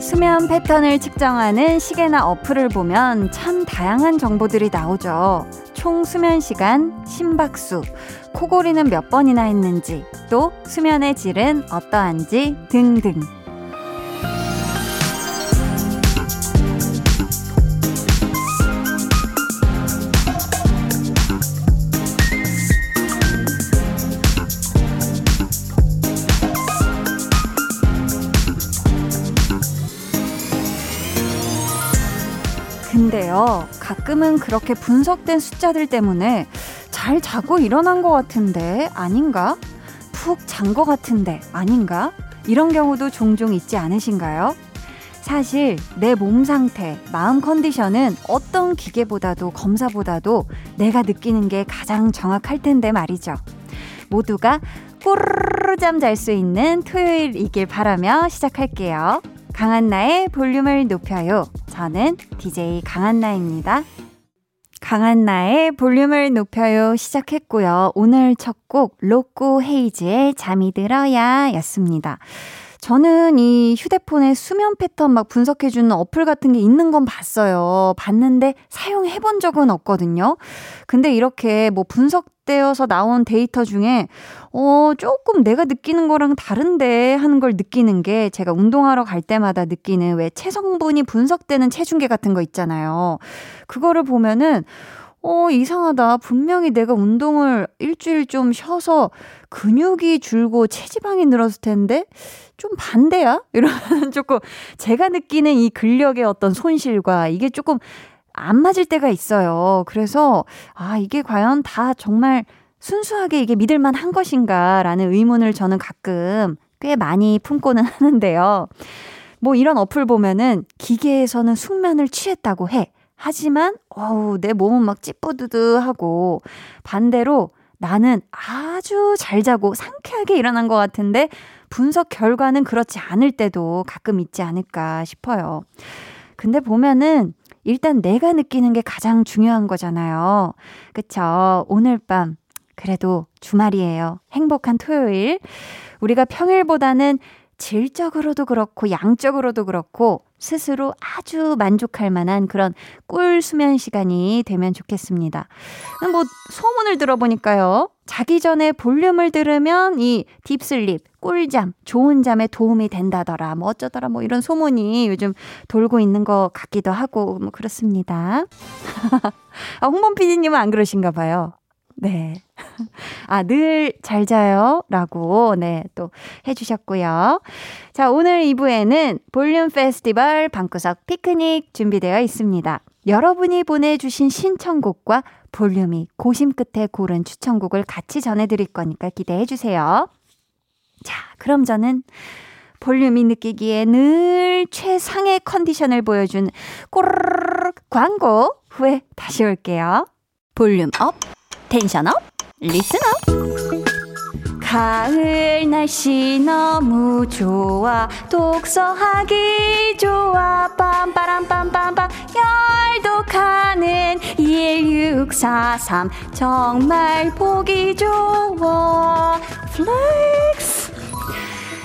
수면 패턴을 측정하는 시계나 어플을 보면 참 다양한 정보들이 나오죠. 총 수면 시간, 심박수, 코골이는 몇 번이나 했는지, 또 수면의 질은 어떠한지 등등. 가끔은 그렇게 분석된 숫자들 때문에 잘 자고 일어난 것 같은데 아닌가? 푹 잔 것 같은데 아닌가? 이런 경우도 종종 있지 않으신가요? 사실 내 몸 상태, 마음 컨디션은 어떤 기계보다도 검사보다도 내가 느끼는 게 가장 정확할 텐데 말이죠. 모두가 꼬르르 잠잘 수 있는 토요일이길 바라며 시작할게요. 강한나의 볼륨을 높여요. 저는 DJ 강한나입니다. 강한나의 볼륨을 높여요 시작했고요. 오늘 첫 곡 로꼬 헤이즈의 잠이 들어야 였습니다. 저는 이 휴대폰에 수면 패턴 막 분석해주는 어플 같은 게 있는 건 봤어요. 봤는데 사용해 본 적은 없거든요. 근데 이렇게 뭐 분석 되어서 나온 데이터 중에, 어, 조금 내가 느끼는 거랑 다른데 하는 걸 느끼는 게 제가 운동하러 갈 때마다 느끼는 왜 체성분이 분석되는 체중계 같은 거 있잖아요. 그거를 보면은, 어, 이상하다. 분명히 내가 운동을 일주일 좀 쉬어서 근육이 줄고 체지방이 늘었을 텐데, 좀 반대야? 이러면 조금 제가 느끼는 이 근력의 어떤 손실과 이게 조금 안 맞을 때가 있어요. 그래서, 아, 이게 과연 다 정말 순수하게 이게 믿을만 한 것인가라는 의문을 저는 가끔 꽤 많이 품고는 하는데요. 뭐 이런 어플 보면은 기계에서는 숙면을 취했다고 해. 하지만 어우 내 몸은 막 찌뿌드드하고 반대로 나는 아주 잘 자고 상쾌하게 일어난 것 같은데 분석 결과는 그렇지 않을 때도 가끔 있지 않을까 싶어요. 근데 보면은 일단 내가 느끼는 게 가장 중요한 거잖아요. 그쵸? 오늘 밤 그래도 주말이에요. 행복한 토요일. 우리가 평일보다는 질적으로도 그렇고 양적으로도 그렇고 스스로 아주 만족할 만한 그런 꿀 수면 시간이 되면 좋겠습니다. 뭐 소문을 들어보니까요. 자기 전에 볼륨을 들으면 이 딥슬립, 꿀잠, 좋은 잠에 도움이 된다더라. 뭐 어쩌더라 뭐 이런 소문이 요즘 돌고 있는 것 같기도 하고 뭐 그렇습니다. 아, 홍범 PD님은 안 그러신가 봐요. 네. 아, 늘 잘 자요. 라고, 네, 또 해주셨고요. 자, 오늘 2부에는 볼륨 페스티벌 방구석 피크닉 준비되어 있습니다. 여러분이 보내주신 신청곡과 볼륨이 고심 끝에 고른 추천곡을 같이 전해드릴 거니까 기대해주세요. 자, 그럼 저는 볼륨이 느끼기에 늘 최상의 컨디션을 보여준 꼬르르 광고 후에 다시 올게요. volume up, tension up, listen up. 가을 날씨 너무 좋아. 독서하기 좋아. 빰빠람 빰빰빰. 열독하는 1643 정말 보기 좋아. flex.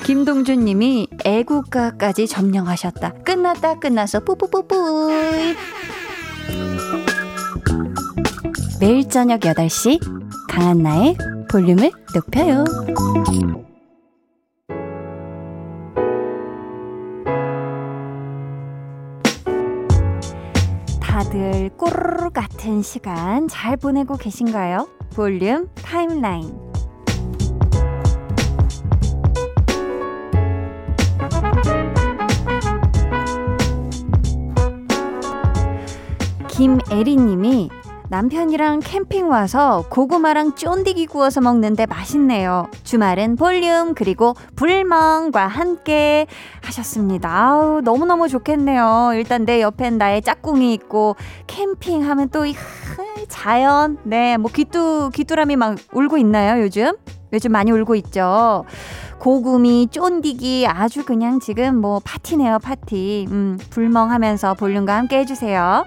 김동준 님이 애국가까지 점령하셨다. 끝났다 끝났어. 뿌뿌뿌뿌 매일 저녁 8시 강한나의 볼륨을 높여요. 다들 꼬르르 같은 시간 잘 보내고 계신가요? 볼륨 타임라인. 김애리님이 남편이랑 캠핑 와서 고구마랑 쫀디기 구워서 먹는데 맛있네요. 주말은 볼륨 그리고 불멍과 함께 하셨습니다. 아우 너무너무 좋겠네요. 일단 내 옆엔 나의 짝꿍이 있고 캠핑하면 또 이 자연 네 뭐 귀뚜 귀뚜라미 막 울고 있나요 요즘? 요즘 많이 울고 있죠. 고구미, 쫀디기 아주 그냥 지금 뭐 파티네요, 파티. 음, 불멍하면서 볼륨과 함께 해주세요.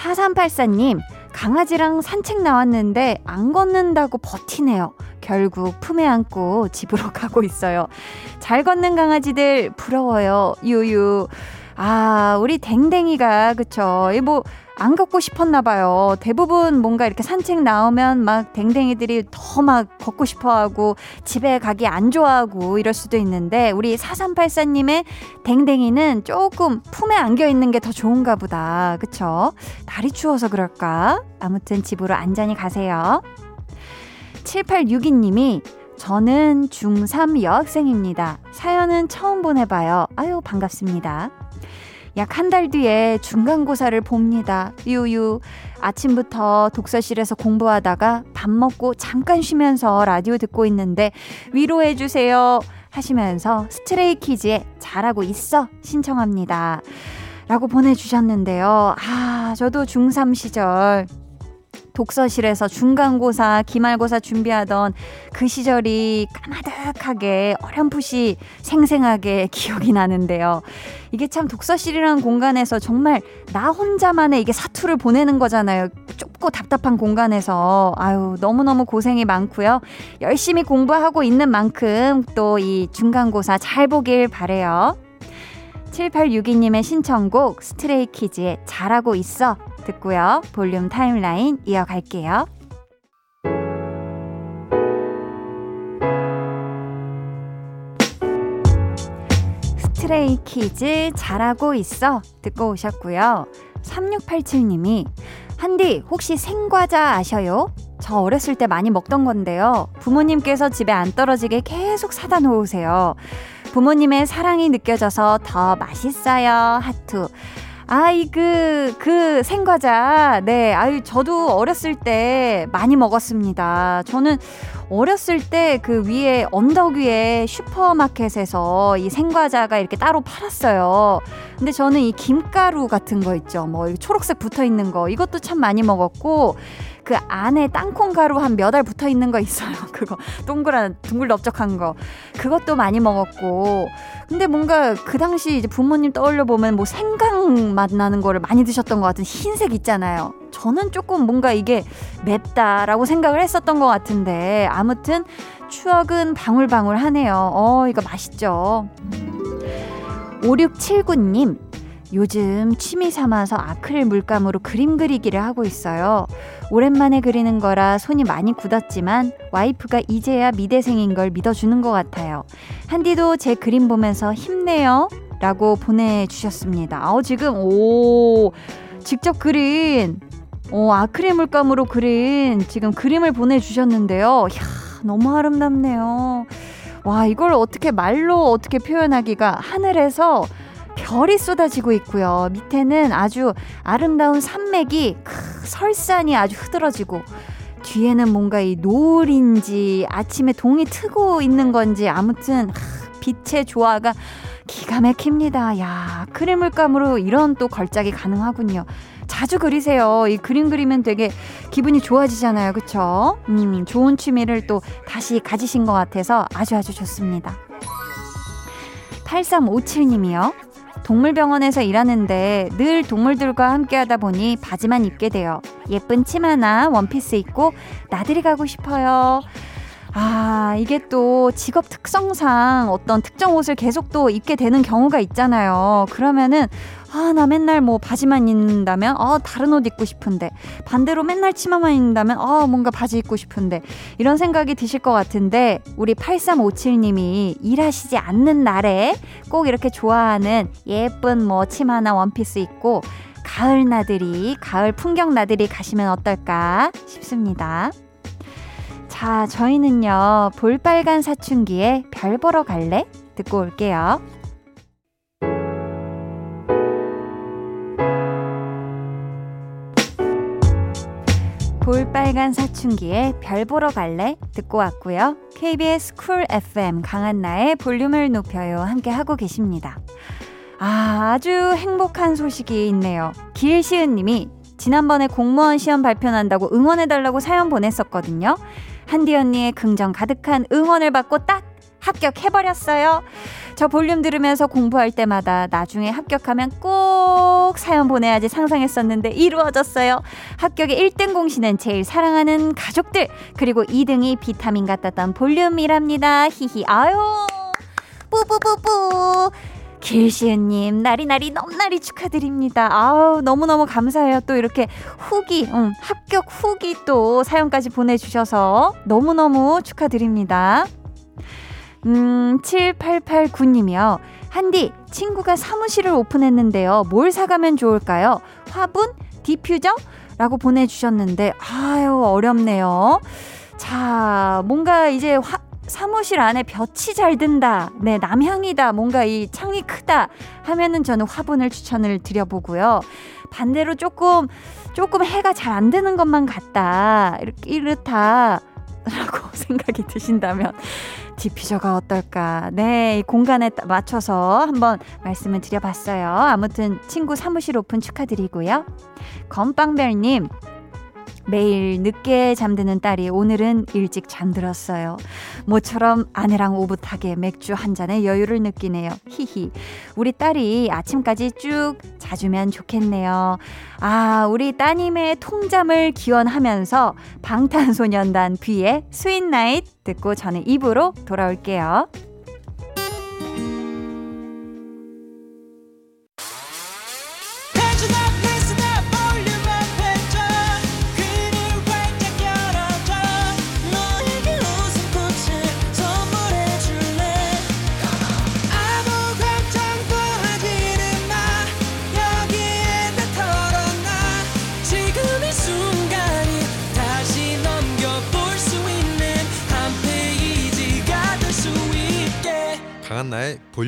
4384님, 강아지랑 산책 나왔는데 안 걷는다고 버티네요. 결국 품에 안고 집으로 가고 있어요. 잘 걷는 강아지들 부러워요. 유유. 아, 우리 댕댕이가, 그쵸. 뭐, 안 걷고 싶었나 봐요. 대부분 뭔가 이렇게 산책 나오면 막 댕댕이들이 더 막 걷고 싶어 하고 집에 가기 안 좋아하고 이럴 수도 있는데 우리 4384님의 댕댕이는 조금 품에 안겨 있는 게 더 좋은가 보다. 그쵸? 날이 추워서 그럴까? 아무튼 집으로 안전히 가세요. 7862님이 저는 중3 여학생입니다. 사연은 처음 보내봐요. 아유, 반갑습니다. 약 한 달 뒤에 중간고사를 봅니다. 유유. 아침부터 독서실에서 공부하다가 밥 먹고 잠깐 쉬면서 라디오 듣고 있는데 위로해주세요. 하시면서 스트레이 키즈의 잘하고 있어 신청합니다. 라고 보내주셨는데요. 아, 저도 중3 시절 독서실에서 중간고사, 기말고사 준비하던 그 시절이 까마득하게 어렴풋이 생생하게 기억이 나는데요. 이게 참 독서실이라는 공간에서 정말 나 혼자만의 이게 사투를 보내는 거잖아요. 좁고 답답한 공간에서. 아유, 너무너무 고생이 많고요. 열심히 공부하고 있는 만큼 또 이 중간고사 잘 보길 바래요. 7862님의 신청곡 스트레이키즈의 잘하고 있어 듣고요. 볼륨 timeline 이어갈게요. 스트레이 키즈 잘하고 있어 듣고 오셨고요. 3687님이 한디 혹시 생과자 아셔요? 저 어렸을 때 많이 먹던 건데요. 부모님께서 집에 안 떨어지게 계속 사다 놓으세요. 부모님의 사랑이 느껴져서 더 맛있어요. 하트. 아이 그, 그 생과자. 네. 아유, 저도 어렸을 때 많이 먹었습니다. 저는 어렸을 때 그 위에 언덕 위에 슈퍼마켓에서 이 생과자가 이렇게 따로 팔았어요. 근데 저는 이 김가루 같은 거 있죠. 뭐 초록색 붙어 있는 거 이것도 참 많이 먹었고 그 안에 땅콩 가루 한 몇 알 붙어 있는 거 있어요. 그거 동그란 둥글넓적한 거 그것도 많이 먹었고 근데 뭔가 그 당시 이제 부모님 떠올려 보면 뭐 생강 맛 나는 거를 많이 드셨던 것 같은 흰색 있잖아요. 저는 조금 뭔가 이게 맵다라고 생각을 했었던 것 같은데 아무튼 추억은 방울방울 하네요. 어, 이거 맛있죠. 5679님, 요즘 취미 삼아서 아크릴 물감으로 그림 그리기를 하고 있어요. 오랜만에 그리는 거라 손이 많이 굳었지만 와이프가 이제야 미대생인 걸 믿어주는 것 같아요. 한디도 제 그림 보면서 힘내요. 라고 보내주셨습니다. 어, 지금, 오, 직접 그린, 어, 아크릴 물감으로 그린 지금 그림을 보내주셨는데요. 이야, 너무 아름답네요. 와, 이걸 어떻게 말로 어떻게 표현하기가 하늘에서 별이 쏟아지고 있고요. 밑에는 아주 아름다운 산맥이 크, 설산이 아주 흐드러지고 뒤에는 뭔가 이 노을인지 아침에 동이 트고 있는 건지 아무튼 빛의 조화가 기가 막힙니다. 야, 크림물감으로 이런 또 걸작이 가능하군요. 자주 그리세요. 이 그림 그리면 되게 기분이 좋아지잖아요. 그쵸? 음, 좋은 취미를 또 다시 가지신 것 같아서 아주 아주 좋습니다. 8357님이요. 동물병원에서 일하는데 늘 동물들과 함께 하다 보니 바지만 입게 돼요. 예쁜 치마나 원피스 입고 나들이 가고 싶어요. 아, 이게 또 직업 특성상 어떤 특정 옷을 계속 또 입게 되는 경우가 있잖아요. 그러면은, 아, 나 맨날 뭐 바지만 입는다면, 아, 다른 옷 입고 싶은데. 반대로 맨날 치마만 입는다면, 아, 뭔가 바지 입고 싶은데. 이런 생각이 드실 것 같은데, 우리 8357님이 일하시지 않는 날에 꼭 이렇게 좋아하는 예쁜 뭐 치마나 원피스 입고, 가을 나들이, 가을 풍경 나들이 가시면 어떨까 싶습니다. 자, 저희는요, 볼빨간 사춘기의 별 보러 갈래? 듣고 올게요. 볼빨간 사춘기의 별 보러 갈래? 듣고 왔고요. KBS 쿨 FM 강한나의 볼륨을 높여요. 함께 하고 계십니다. 아, 아주 행복한 소식이 있네요. 길시은 님이 지난번에 공무원 시험 발표 난다고 응원해달라고 사연 보냈었거든요. 한디 언니의 긍정 가득한 응원을 받고 딱 합격해버렸어요. 저 볼륨 들으면서 공부할 때마다 나중에 합격하면 꼭 사연 보내야지 상상했었는데 이루어졌어요. 합격의 1등 공신은 제일 사랑하는 가족들, 그리고 2등이 비타민 같았던 볼륨이랍니다. 히히, 아유. 뿌뿌뿌뿌. 길시은님, 나리나리 넘나리 축하드립니다. 아우, 너무너무 감사해요. 또 이렇게 후기, 음, 합격 후기 또 사연까지 보내주셔서 너무너무 축하드립니다. 음, 7889님이요. 한디, 친구가 사무실을 오픈했는데요. 뭘 사가면 좋을까요? 화분? 디퓨저? 라고 보내주셨는데, 아유, 어렵네요. 자, 뭔가 이제 화, 사무실 안에 볕이 잘 든다. 네, 남향이다. 뭔가 이 창이 크다. 하면은 저는 화분을 추천을 드려보고요. 반대로 조금, 조금 해가 잘 안 드는 것만 같다. 이렇게, 이렇다. 라고 생각이 드신다면 디퓨저가 어떨까? 네, 공간에 맞춰서 한번 말씀을 드려봤어요. 아무튼 친구 사무실 오픈 축하드리고요. 건빵별님, 매일 늦게 잠드는 딸이 오늘은 일찍 잠들었어요. 모처럼 아내랑 오붓하게 맥주 한 잔의 여유를 느끼네요. 히히. 우리 딸이 아침까지 쭉 자주면 좋겠네요. 아, 우리 따님의 통잠을 기원하면서 방탄소년단 V의 Sweet Night 듣고 저는 2부로 돌아올게요.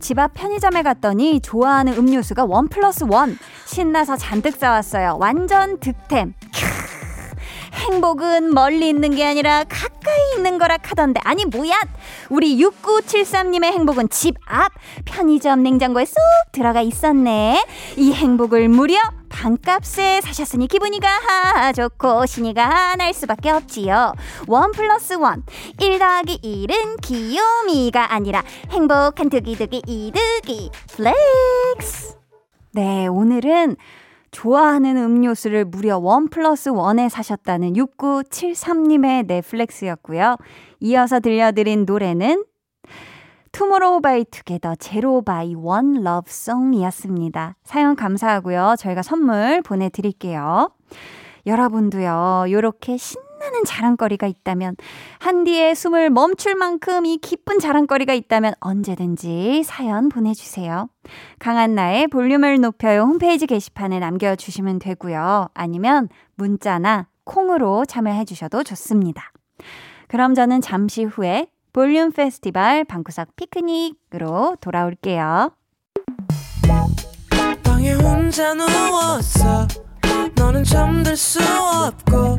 집 앞 편의점에 갔더니 좋아하는 음료수가 one plus one. 신나서 잔뜩 사왔어요. 완전 득템. 행복은 멀리 있는 게 아니라 가 있는 거라 카던데 아니 뭐야 우리 6973님의 행복은 집 앞 편의점 냉장고에 쏙 들어가 있었네 이 행복을 무려 반값에 사셨으니 기분이가 하 좋고 신이가 날 수밖에 없지요. one plus one. 1 더하기 1은 귀요미가 아니라 행복한 두기두기 이두기 flex. 네, 오늘은 좋아하는 음료수를 무려 one plus one에 사셨다는 6973님의 내 flex였고요. 이어서 들려드린 노래는 투모로우 바이 투게더 Zero by One Love Song이었습니다. 사연 감사하고요. 저희가 선물 보내드릴게요. 여러분도요, 요렇게 신 나는 자랑거리가 있다면, 한디의 숨을 멈출 만큼 이 기쁜 자랑거리가 있다면 언제든지 사연 보내주세요. 강한나의 볼륨을 높여요 홈페이지 게시판에 남겨주시면 되고요. 아니면 문자나 콩으로 참여해 주셔도 좋습니다. 그럼 저는 잠시 후에 볼륨 페스티벌 방구석 피크닉으로 돌아올게요. 너는 잠들 수 없고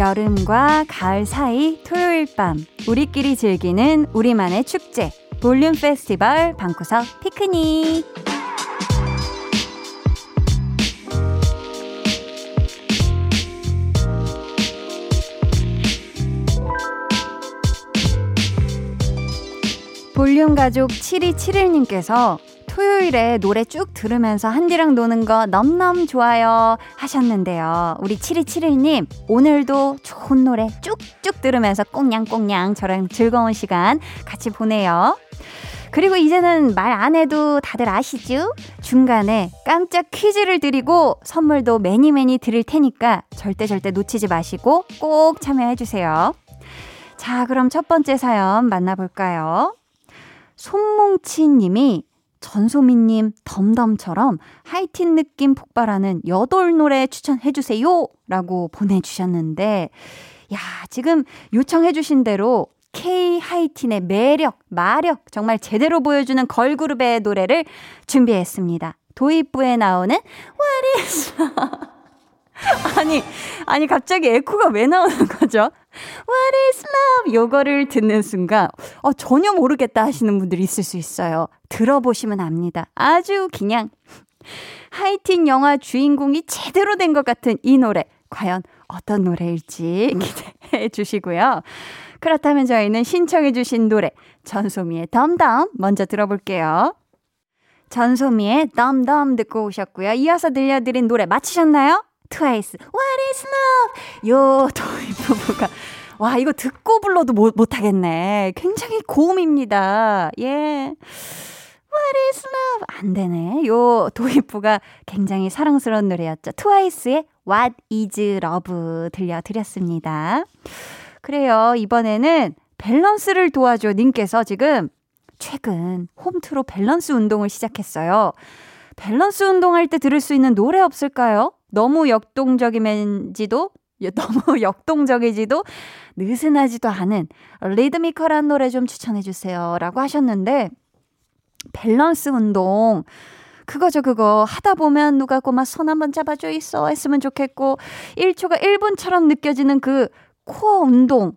여름과 가을 사이 토요일 밤 우리끼리 즐기는 우리만의 축제 볼륨 페스티벌 방구석 피크닉. 볼륨 가족 7271님께서 토요일에 노래 쭉 들으면서 한디랑 노는 거 넘넘 좋아요 하셨는데요. 우리 7271님, 오늘도 좋은 노래 쭉쭉 들으면서 꽁냥꽁냥 저랑 즐거운 시간 같이 보내요. 그리고 이제는 말 안 해도 다들 아시죠? 중간에 깜짝 퀴즈를 드리고 선물도 매니 매니 드릴 테니까 절대 절대 놓치지 마시고 꼭 참여해 주세요. 자, 그럼 첫 번째 사연 만나볼까요? 손뭉치 님이 전소민님 덤덤처럼 하이틴 느낌 폭발하는 여덟 노래 추천해주세요! 라고 보내주셨는데, 야, 지금 요청해주신 대로 K 하이틴의 매력, 마력 정말 제대로 보여주는 걸그룹의 노래를 준비했습니다. 도입부에 나오는 What is 아니, 아니 갑자기 에코가 왜 나오는 거죠? What is love? 요거를 듣는 순간 어, 전혀 모르겠다 하시는 분들이 있을 수 있어요. 들어보시면 압니다. 아주 그냥 하이틴 영화 주인공이 제대로 된 것 같은 이 노래. 과연 어떤 노래일지 기대해 주시고요. 그렇다면 저희는 신청해 주신 노래 전소미의 덤덤 먼저 들어볼게요. 전소미의 덤덤 듣고 오셨고요. 이어서 들려드린 노래 맞히셨나요? 트와이스 What is love? 요 도입 부부가 와 이거 듣고 불러도 못, 못하겠네. 굉장히 고음입니다. 예. What is love? 안 되네. 요 도입부가 굉장히 사랑스러운 노래였죠. 트와이스의 What is love 들려드렸습니다. 그래요. 이번에는 밸런스를 도와줘 님께서 지금 최근 홈트로 밸런스 운동을 시작했어요. 밸런스 운동할 때 들을 수 있는 노래 없을까요? 너무 역동적이면지도 너무 역동적이지도 느슨하지도 않은 리드미컬한 노래 좀 추천해 주세요. 라고 하셨는데 밸런스 운동 그거죠, 그거. 하다 보면 누가 꼬마 손 한번 잡아줘 있어 했으면 좋겠고, 1초가 1분처럼 느껴지는 그 코어 운동.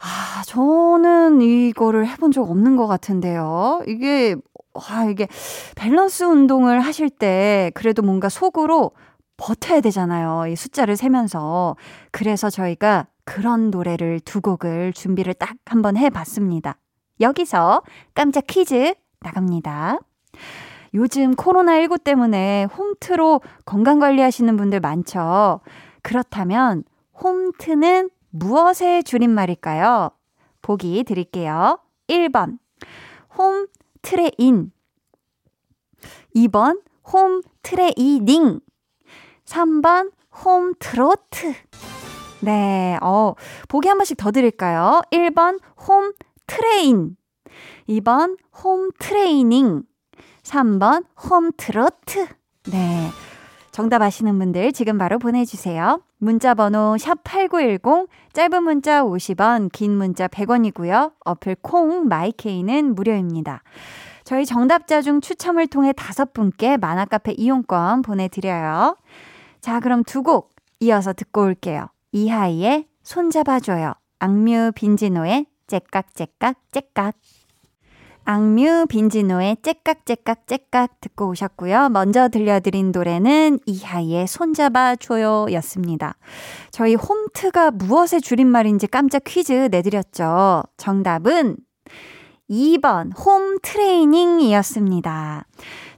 아, 저는 이거를 해본 적 없는 것 같은데요. 이게, 와, 이게 밸런스 운동을 하실 때 그래도 뭔가 속으로 버텨야 되잖아요. 이 숫자를 세면서. 그래서 저희가 그런 노래를 두 곡을 준비를 딱 한번 해봤습니다. 여기서 깜짝 퀴즈 나갑니다. 요즘 코로나19 때문에 홈트로 건강 관리 하시는 분들 많죠. 그렇다면 홈트는 무엇의 줄임말일까요? 보기 드릴게요. 1번, home train. 2번, home training. 3번, 홈 트로트. 네, 어, 보기 한 번씩 더 드릴까요? 1번, home train. 2번, home training. 3번, 홈 트로트. 네. 정답 아시는 분들 지금 바로 보내주세요. 문자 번호 샵8910, 짧은 문자 50원, 긴 문자 100원이고요. 어플 콩, 마이케이는 무료입니다. 저희 정답자 중 추첨을 통해 다섯 분께 만화카페 이용권 보내드려요. 자, 그럼 두 곡 이어서 듣고 올게요. 이하이의 손잡아줘요. 악뮤 빈지노의 째깍째깍 째깍. 악뮤 빈지노의 째깍째깍 째깍 듣고 오셨고요. 먼저 들려드린 노래는 이하이의 손잡아줘요 였습니다. 저희 홈트가 무엇의 줄임말인지 깜짝 퀴즈 내드렸죠. 정답은 2번 홈 트레이닝이었습니다.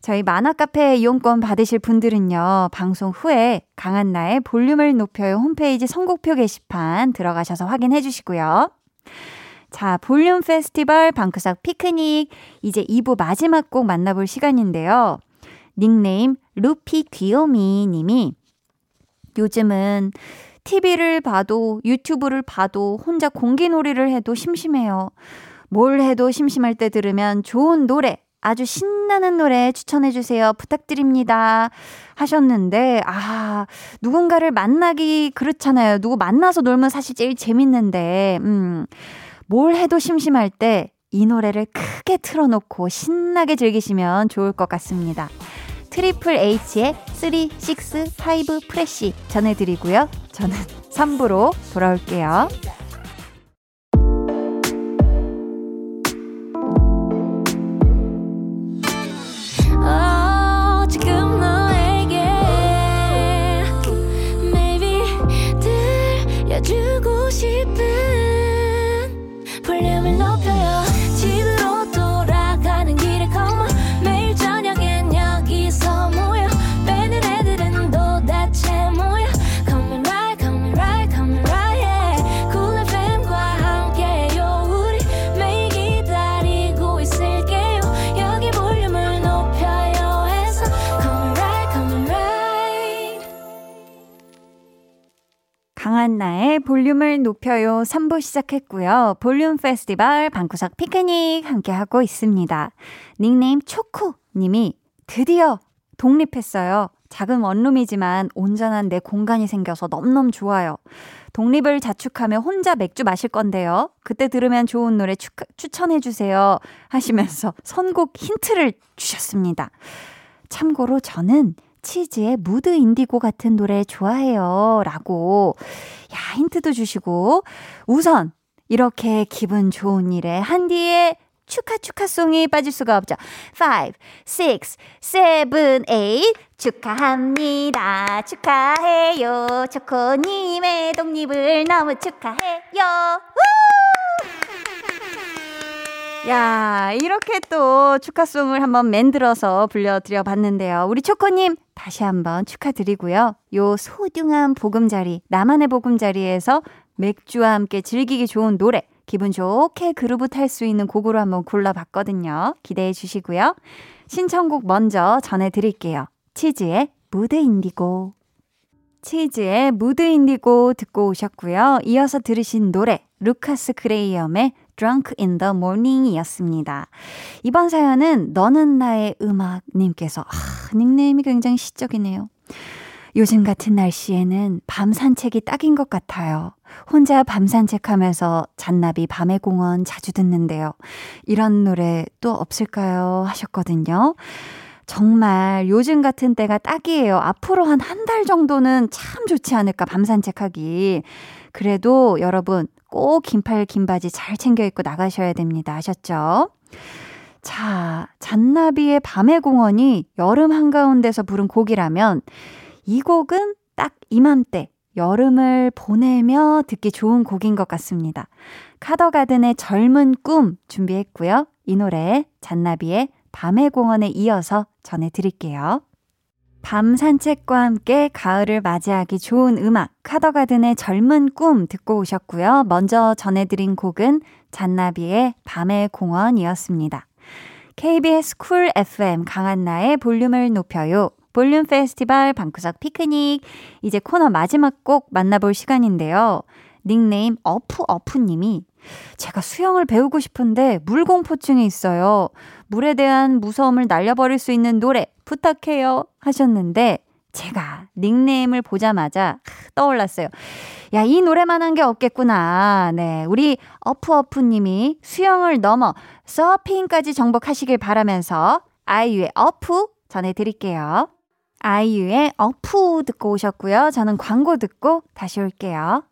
저희 만화 카페 이용권 받으실 분들은요, 방송 후에 강한나의 볼륨을 높여요 홈페이지 선곡표 게시판 들어가셔서 확인해 주시고요. 자, 볼륨 페스티벌 방크석 피크닉. 이제 2부 마지막 곡 만나볼 시간인데요. 닉네임 루피 귀요미 님이 요즘은 TV를 봐도 유튜브를 봐도 혼자 공기놀이를 해도 심심해요. 뭘 해도 심심할 때 들으면 좋은 노래, 아주 신나는 노래 추천해주세요. 부탁드립니다. 하셨는데, 아, 누군가를 만나기 그렇잖아요. 누구 만나서 놀면 사실 제일 재밌는데, 음, 뭘 해도 심심할 때 이 노래를 크게 틀어놓고 신나게 즐기시면 좋을 것 같습니다. 트리플 H의 3, 6, 5 Fresh 전해드리고요. 저는 3부로 돌아올게요. 볼륨 강한나의 볼륨을 높여요 3부 시작했고요. 볼륨 페스티벌 방구석 피크닉 함께하고 있습니다. 닉네임 초코 님이 드디어 독립했어요. 작은 원룸이지만 온전한 내 공간이 생겨서 넘넘 좋아요. 독립을 자축하며 혼자 맥주 마실 건데요. 그때 들으면 좋은 노래 추, 추천해주세요. 하시면서 선곡 힌트를 주셨습니다. 참고로 저는 치즈의 무드 인디고 같은 노래 좋아해요. 라고, 야, 힌트도 주시고, 우선, 이렇게 기분 좋은 일에 한디의 축하 축하송이 빠질 수가 없죠. 5, 6, 7, 8 축하합니다. 축하해요. 초코님의 독립을 너무 축하해요. 야, 이렇게 또 축하송을 한번 만들어서 불려드려 봤는데요. 우리 초코님, 다시 한번 축하드리고요. 요 소중한 보금자리, 나만의 보금자리에서 맥주와 함께 즐기기 좋은 노래, 기분 좋게 그루브 탈 수 있는 곡으로 한번 골라봤거든요. 기대해 주시고요. 신청곡 먼저 전해드릴게요. 치즈의 Mood Indigo. 치즈의 Mood Indigo 듣고 오셨고요. 이어서 들으신 노래, 루카스 그레이엄의 Drunk in the Morning 이었습니다. 이번 사연은 너는 나의 음악님께서, 아, 닉네임이 굉장히 시적이네요. 요즘 같은 날씨에는 밤 산책이 딱인 것 같아요. 혼자 밤 산책하면서 잔나비 밤의 공원 자주 듣는데요. 이런 노래 또 없을까요? 하셨거든요. 정말 요즘 같은 때가 딱이에요. 앞으로 한 한 달 정도는 참 좋지 않을까, 밤 산책하기. 그래도 여러분, 꼭 긴팔, 긴 바지 잘 챙겨 입고 나가셔야 됩니다. 아셨죠? 자, 잔나비의 밤의 공원이 여름 한가운데서 부른 곡이라면 이 곡은 딱 이맘때 여름을 보내며 듣기 좋은 곡인 것 같습니다. 카더가든의 젊은 꿈 준비했고요. 이 노래 잔나비의 밤의 공원에 이어서 전해드릴게요. 밤 산책과 함께 가을을 맞이하기 좋은 음악 카더가든의 젊은 꿈 듣고 오셨고요. 먼저 전해드린 곡은 잔나비의 밤의 공원이었습니다. KBS 쿨 FM 강한나의 볼륨을 높여요. 볼륨 페스티벌 방구석 피크닉 이제 코너 마지막 곡 만나볼 시간인데요. 닉네임 어프어프님이 제가 수영을 배우고 싶은데 물공포증이 있어요. 물에 대한 무서움을 날려버릴 수 있는 노래 부탁해요 하셨는데 제가 닉네임을 보자마자 떠올랐어요. 야, 이 노래만 한 게 없겠구나. 네. 우리 어프어프 님이 수영을 넘어 서핑까지 정복하시길 바라면서 아이유의 어프 전해드릴게요. 아이유의 어프 듣고 오셨고요. 저는 광고 듣고 다시 올게요.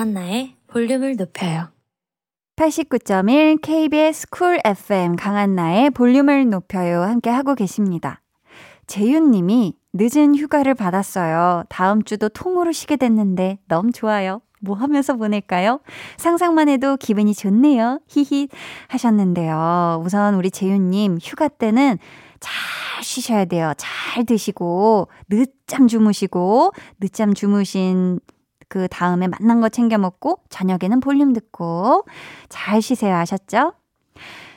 강한나의 볼륨을 높여요. 89.1 KBS 쿨 FM 강한나의 볼륨을 높여요. 함께 하고 계십니다. 재윤 님이 늦은 휴가를 받았어요. 다음 주도 통으로 쉬게 됐는데 너무 좋아요. 뭐 하면서 보낼까요? 상상만 해도 기분이 좋네요. 히히 하셨는데요. 우선 우리 재윤님 휴가 때는 잘 쉬셔야 돼요. 잘 드시고 늦잠 주무시고 늦잠 주무신 그 다음에 만난 거 챙겨 먹고 저녁에는 볼륨 듣고 잘 쉬세요. 아셨죠?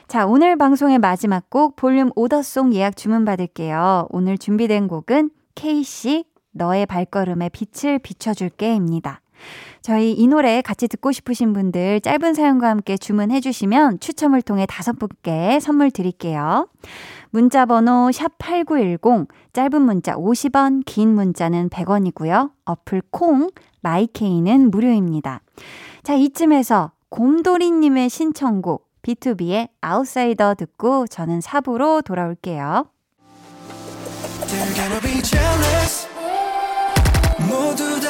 자, 오늘 방송의 마지막 곡 볼륨 오더송 예약 주문 받을게요. 오늘 준비된 곡은 K씨 너의 발걸음에 빛을 비춰줄게입니다. 저희 이 노래 같이 듣고 싶으신 분들 짧은 사연과 함께 주문해 주시면 추첨을 통해 다섯 분께 선물 드릴게요. 문자 번호 샵8910 짧은 문자 50원, 긴 문자는 100원이고요. 어플 콩 마이케이는 무료입니다. 자, 이쯤에서 곰돌이님의 신청곡 B2B의 아웃사이더 듣고 저는 4부로 돌아올게요.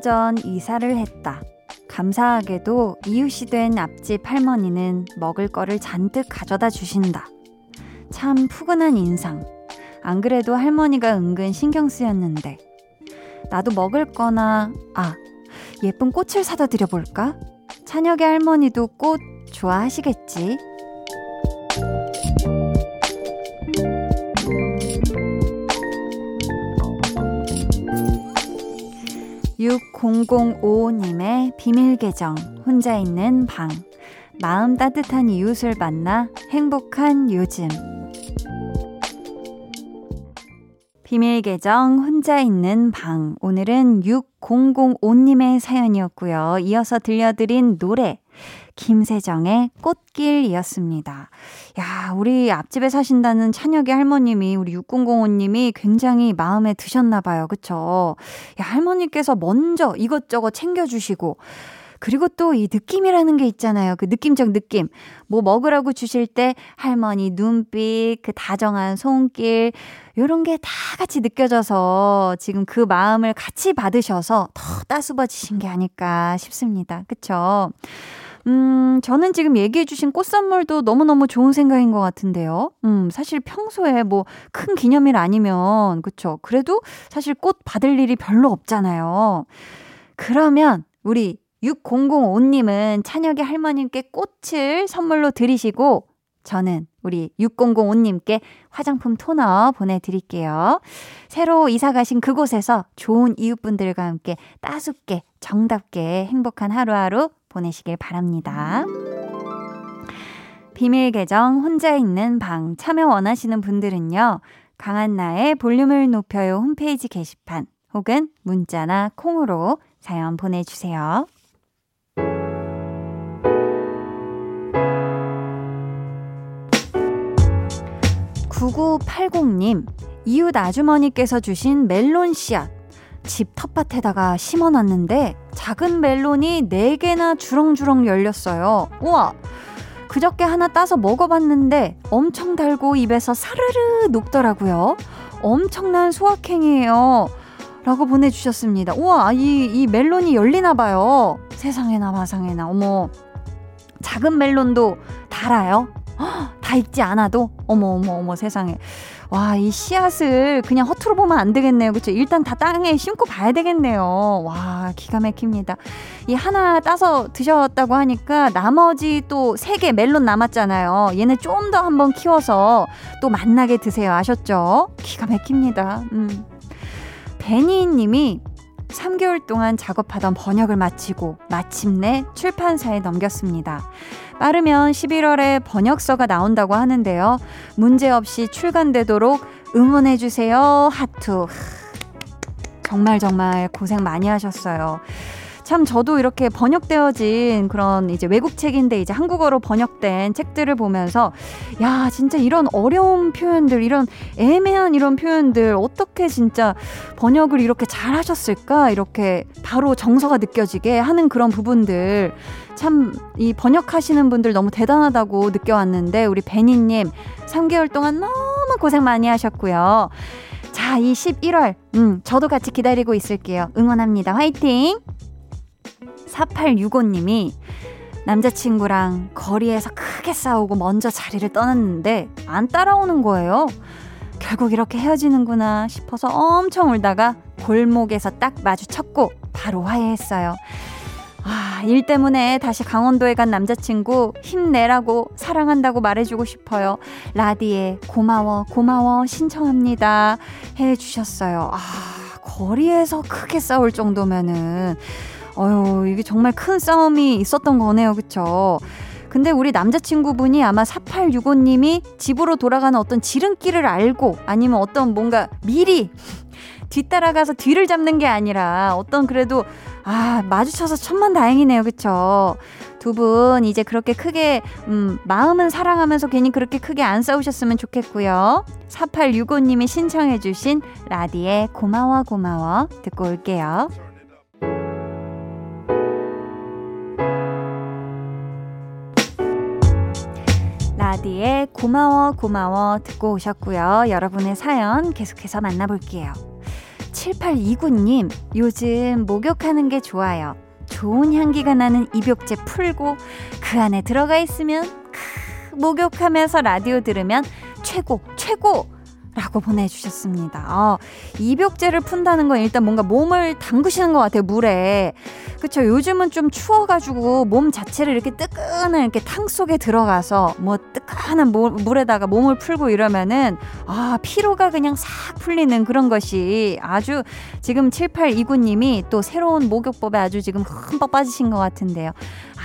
전 이사를 했다. 감사하게도 이웃이 된 앞집 할머니는 먹을 거를 잔뜩 가져다 주신다. 참 푸근한 인상. 안 그래도 할머니가 은근 신경 쓰였는데. 나도 먹을 거나, 아, 예쁜 꽃을 사다 드려볼까? 찬혁의 할머니도 꽃 좋아하시겠지? 6005님의 비밀 계정, 혼자 있는 방. 마음 따뜻한 이웃을 만나 행복한 요즘. 비밀 계정 혼자 있는 방. 오늘은 6005님의 사연이었고요. 이어서 들려드린 노래 김세정의 꽃길이었습니다. 야, 우리 앞집에 사신다는 찬혁의 할머님이 우리 6005님이 굉장히 마음에 드셨나 봐요. 그쵸? 야, 할머니께서 먼저 이것저것 챙겨주시고 그리고 또 이 느낌이라는 게 있잖아요. 그 느낌적 느낌. 뭐 먹으라고 주실 때 할머니 눈빛, 그 다정한 손길, 요런 게 다 같이 느껴져서 지금 그 마음을 같이 받으셔서 더 따스워지신 게 아닐까 싶습니다. 그쵸? 음, 저는 지금 얘기해주신 꽃 선물도 너무너무 좋은 생각인 것 같은데요. 음, 사실 평소에 뭐 큰 기념일 아니면, 그쵸. 그래도 사실 꽃 받을 일이 별로 없잖아요. 그러면 우리 6005님은 찬혁의 할머님께 꽃을 선물로 드리시고 저는 우리 6005님께 화장품 토너 보내드릴게요. 새로 이사 가신 그곳에서 좋은 이웃분들과 함께 따숩게, 정답게 행복한 하루하루 보내시길 바랍니다. 비밀 계정 혼자 있는 방 참여 원하시는 분들은요. 강한나의 볼륨을 높여요 홈페이지 게시판 혹은 문자나 콩으로 사연 보내주세요. 9980님, 이웃 아주머니께서 주신 멜론 씨앗. 집 텃밭에다가 심어 놨는데 작은 멜론이 4개나 주렁주렁 열렸어요. 우와! 그저께 하나 따서 먹어봤는데 엄청 달고 입에서 사르르 녹더라고요. 엄청난 수확행이에요. 라고 보내주셨습니다. 우와, 이, 이 멜론이 열리나봐요. 세상에나 마상에나. 어머. 작은 멜론도 달아요? 다 익지 않아도 어머 어머 어머 세상에 와 이 씨앗을 그냥 허투루 보면 안 되겠네요. 그쵸? 일단 다 땅에 심고 봐야 되겠네요. 와 기가 막힙니다. 이 하나 따서 드셨다고 하니까 나머지 또 세 개 멜론 남았잖아요. 얘네 좀더 한번 키워서 또 만나게 드세요. 아셨죠? 기가 막힙니다. 음. 베니 님이 3개월 동안 작업하던 번역을 마치고 마침내 출판사에 넘겼습니다. 빠르면 11월에 번역서가 나온다고 하는데요. 문제없이 출간되도록 응원해주세요. 하트. 정말 정말 고생 많이 하셨어요. 참 저도 이렇게 번역되어진 그런 이제 외국 책인데 이제 한국어로 번역된 책들을 보면서 야 진짜 이런 어려운 표현들 이런 애매한 이런 표현들 어떻게 진짜 번역을 이렇게 잘 하셨을까 이렇게 바로 정서가 느껴지게 하는 그런 부분들 참 이 번역하시는 분들 너무 대단하다고 느껴왔는데 우리 베니님 3개월 동안 너무 고생 많이 하셨고요. 자, 이 11월, 음, 저도 같이 기다리고 있을게요. 응원합니다. 화이팅! 4865님이 남자친구랑 거리에서 크게 싸우고 먼저 자리를 떠났는데 안 따라오는 거예요. 결국 이렇게 헤어지는구나 싶어서 엄청 울다가 골목에서 딱 마주쳤고 바로 화해했어요. 아, 일 때문에 다시 강원도에 간 남자친구 힘내라고 사랑한다고 말해주고 싶어요. 라디에 고마워, 고마워 신청합니다. 해 주셨어요. 아, 거리에서 크게 싸울 정도면은 어휴, 이게 정말 큰 싸움이 있었던 거네요. 그쵸? 근데 우리 남자친구분이 아마 4865님이 집으로 돌아가는 어떤 지름길을 알고 아니면 어떤 뭔가 미리 뒤따라가서 뒤를 잡는 게 아니라 어떤 그래도 아, 마주쳐서 천만 다행이네요. 그쵸? 두분 이제 그렇게 크게, 음, 마음은 사랑하면서 괜히 그렇게 크게 안 싸우셨으면 좋겠고요. 4865님이 신청해 주신 라디에 고마워, 고마워 듣고 올게요. 라디에 고마워 고마워 듣고 오셨고요. 여러분의 사연 계속해서 만나볼게요. 7829님, 요즘 목욕하는 게 좋아요. 좋은 향기가 나는 입욕제 풀고 그 안에 들어가 있으면 크, 목욕하면서 라디오 들으면 최고, 최고! 라고 보내주셨습니다. 아, 입욕제를 푼다는 건 일단 뭔가 몸을 담그시는 것 같아요, 물에. 그쵸. 요즘은 좀 추워가지고 몸 자체를 이렇게 뜨끈한 이렇게 탕 속에 들어가서 뭐 뜨끈한 물에다가 몸을 풀고 이러면은 아, 피로가 그냥 싹 풀리는 그런 것이 아주 지금 7829님이 또 새로운 목욕법에 아주 지금 흠뻑 빠지신 것 같은데요.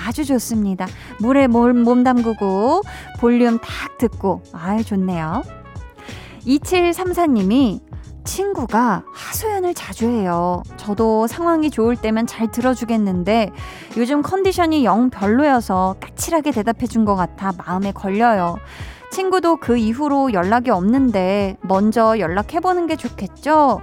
아주 좋습니다. 물에 몸, 몸 담그고 볼륨 탁 듣고 아유, 좋네요. 2734님이 친구가 하소연을 자주 해요. 저도 상황이 좋을 때면 잘 들어주겠는데 요즘 컨디션이 영 별로여서 까칠하게 대답해 준 것 같아 마음에 걸려요. 친구도 그 이후로 연락이 없는데 먼저 연락해보는 게 좋겠죠?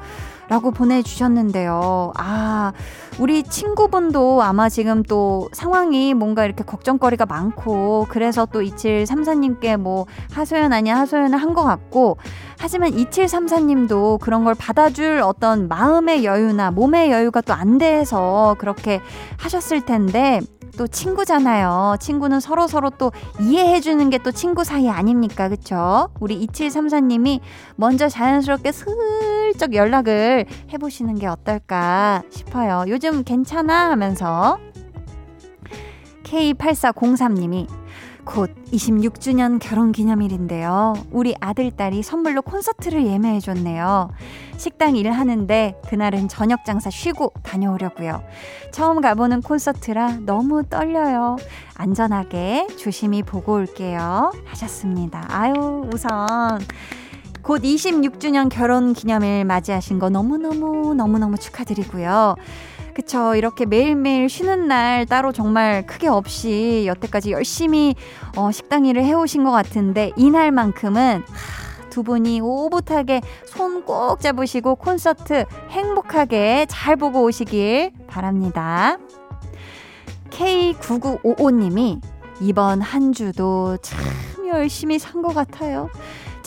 라고 보내주셨는데요. 아, 우리 친구분도 아마 지금 또 상황이 뭔가 이렇게 걱정거리가 많고, 그래서 또 2734님께 뭐 하소연 아니야 하소연을 한 것 같고, 하지만 2734님도 그런 걸 받아줄 어떤 마음의 여유나 몸의 여유가 또 안 돼서 그렇게 하셨을 텐데, 또 친구잖아요. 친구는 서로 서로 또 이해해 주는 게 또 친구 사이 아닙니까? 그쵸? 우리 2734님이 먼저 자연스럽게 슬쩍 연락을 해 보시는 게 어떨까 싶어요. 요즘 괜찮아 하면서 K8403님이 곧 26주년 결혼 기념일인데요. 우리 아들, 딸이 선물로 콘서트를 예매해줬네요. 식당 일하는데 그날은 저녁 장사 쉬고 다녀오려고요. 처음 가보는 콘서트라 너무 떨려요. 안전하게 조심히 보고 올게요. 하셨습니다. 아유, 우선. 곧 26주년 결혼 기념일 맞이하신 거 너무너무 너무너무 축하드리고요. 그쵸. 이렇게 매일매일 쉬는 날 따로 정말 크게 없이 여태까지 열심히 어, 식당 일을 해오신 것 같은데 이날만큼은 하, 두 분이 오붓하게 손 꼭 잡으시고 콘서트 행복하게 잘 보고 오시길 바랍니다. K9955님이 이번 한 주도 참 열심히 산 것 같아요.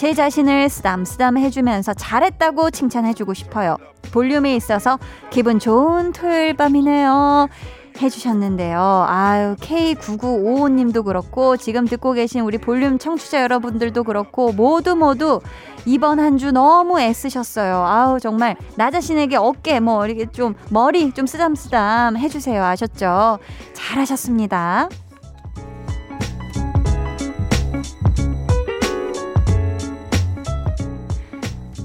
제 자신을 쓰담쓰담 해주면서 잘했다고 칭찬해주고 싶어요. 볼륨에 있어서 기분 좋은 토요일 밤이네요. 해주셨는데요. 아유, K9955님도 그렇고, 지금 듣고 계신 우리 볼륨 청취자 여러분들도 그렇고, 모두 모두 이번 한 주 너무 애쓰셨어요. 아우, 정말, 나 자신에게 어깨, 뭐, 이렇게 좀, 머리 좀 쓰담쓰담 해주세요. 아셨죠? 잘하셨습니다.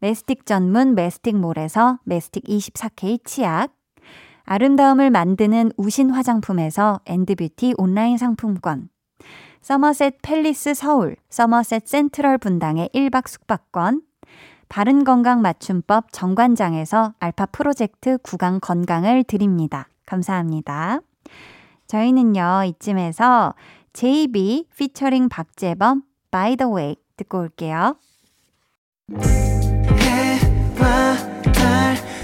매스틱 전문 매스틱몰에서 매스틱 24K 치약, 아름다움을 만드는 우신 화장품에서 앤드뷰티 온라인 상품권, 서머셋 팰리스 서울, 서머셋 센트럴 분당의 1박 숙박권, 바른 건강 맞춤법 정관장에서 알파 프로젝트 구강 건강을 드립니다. 감사합니다. 저희는요, 이쯤에서 JB 피처링 박재범 By the way 듣고 올게요.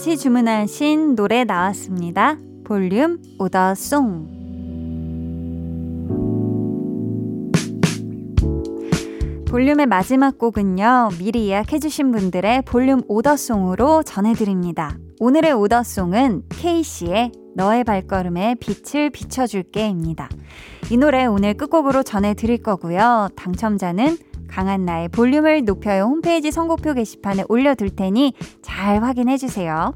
같이 주문하신 노래 나왔습니다. 볼륨 오더송. 볼륨의 마지막 곡은요, 미리 예약해주신 분들의 볼륨 오더송으로 전해드립니다. 오늘의 오더송은 K씨의 너의 발걸음에 빛을 비춰줄게입니다. 이 노래 오늘 끝곡으로 전해드릴 거고요. 당첨자는 강한 나의 볼륨을 높여요 홈페이지 선곡표 게시판에 올려둘 테니 잘 확인해 주세요.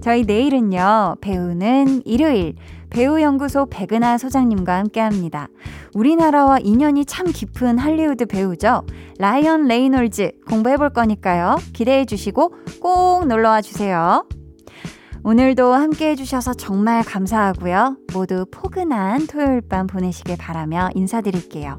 저희 내일은요, 배우는 일요일, 배우연구소 백은하 소장님과 함께 합니다. 우리나라와 인연이 참 깊은 할리우드 배우죠. 라이언 레이놀즈 공부해 볼 거니까요. 기대해 주시고 꼭 놀러 와 주세요. 오늘도 함께 해주셔서 정말 감사하고요. 모두 포근한 토요일 밤 보내시길 바라며 인사드릴게요.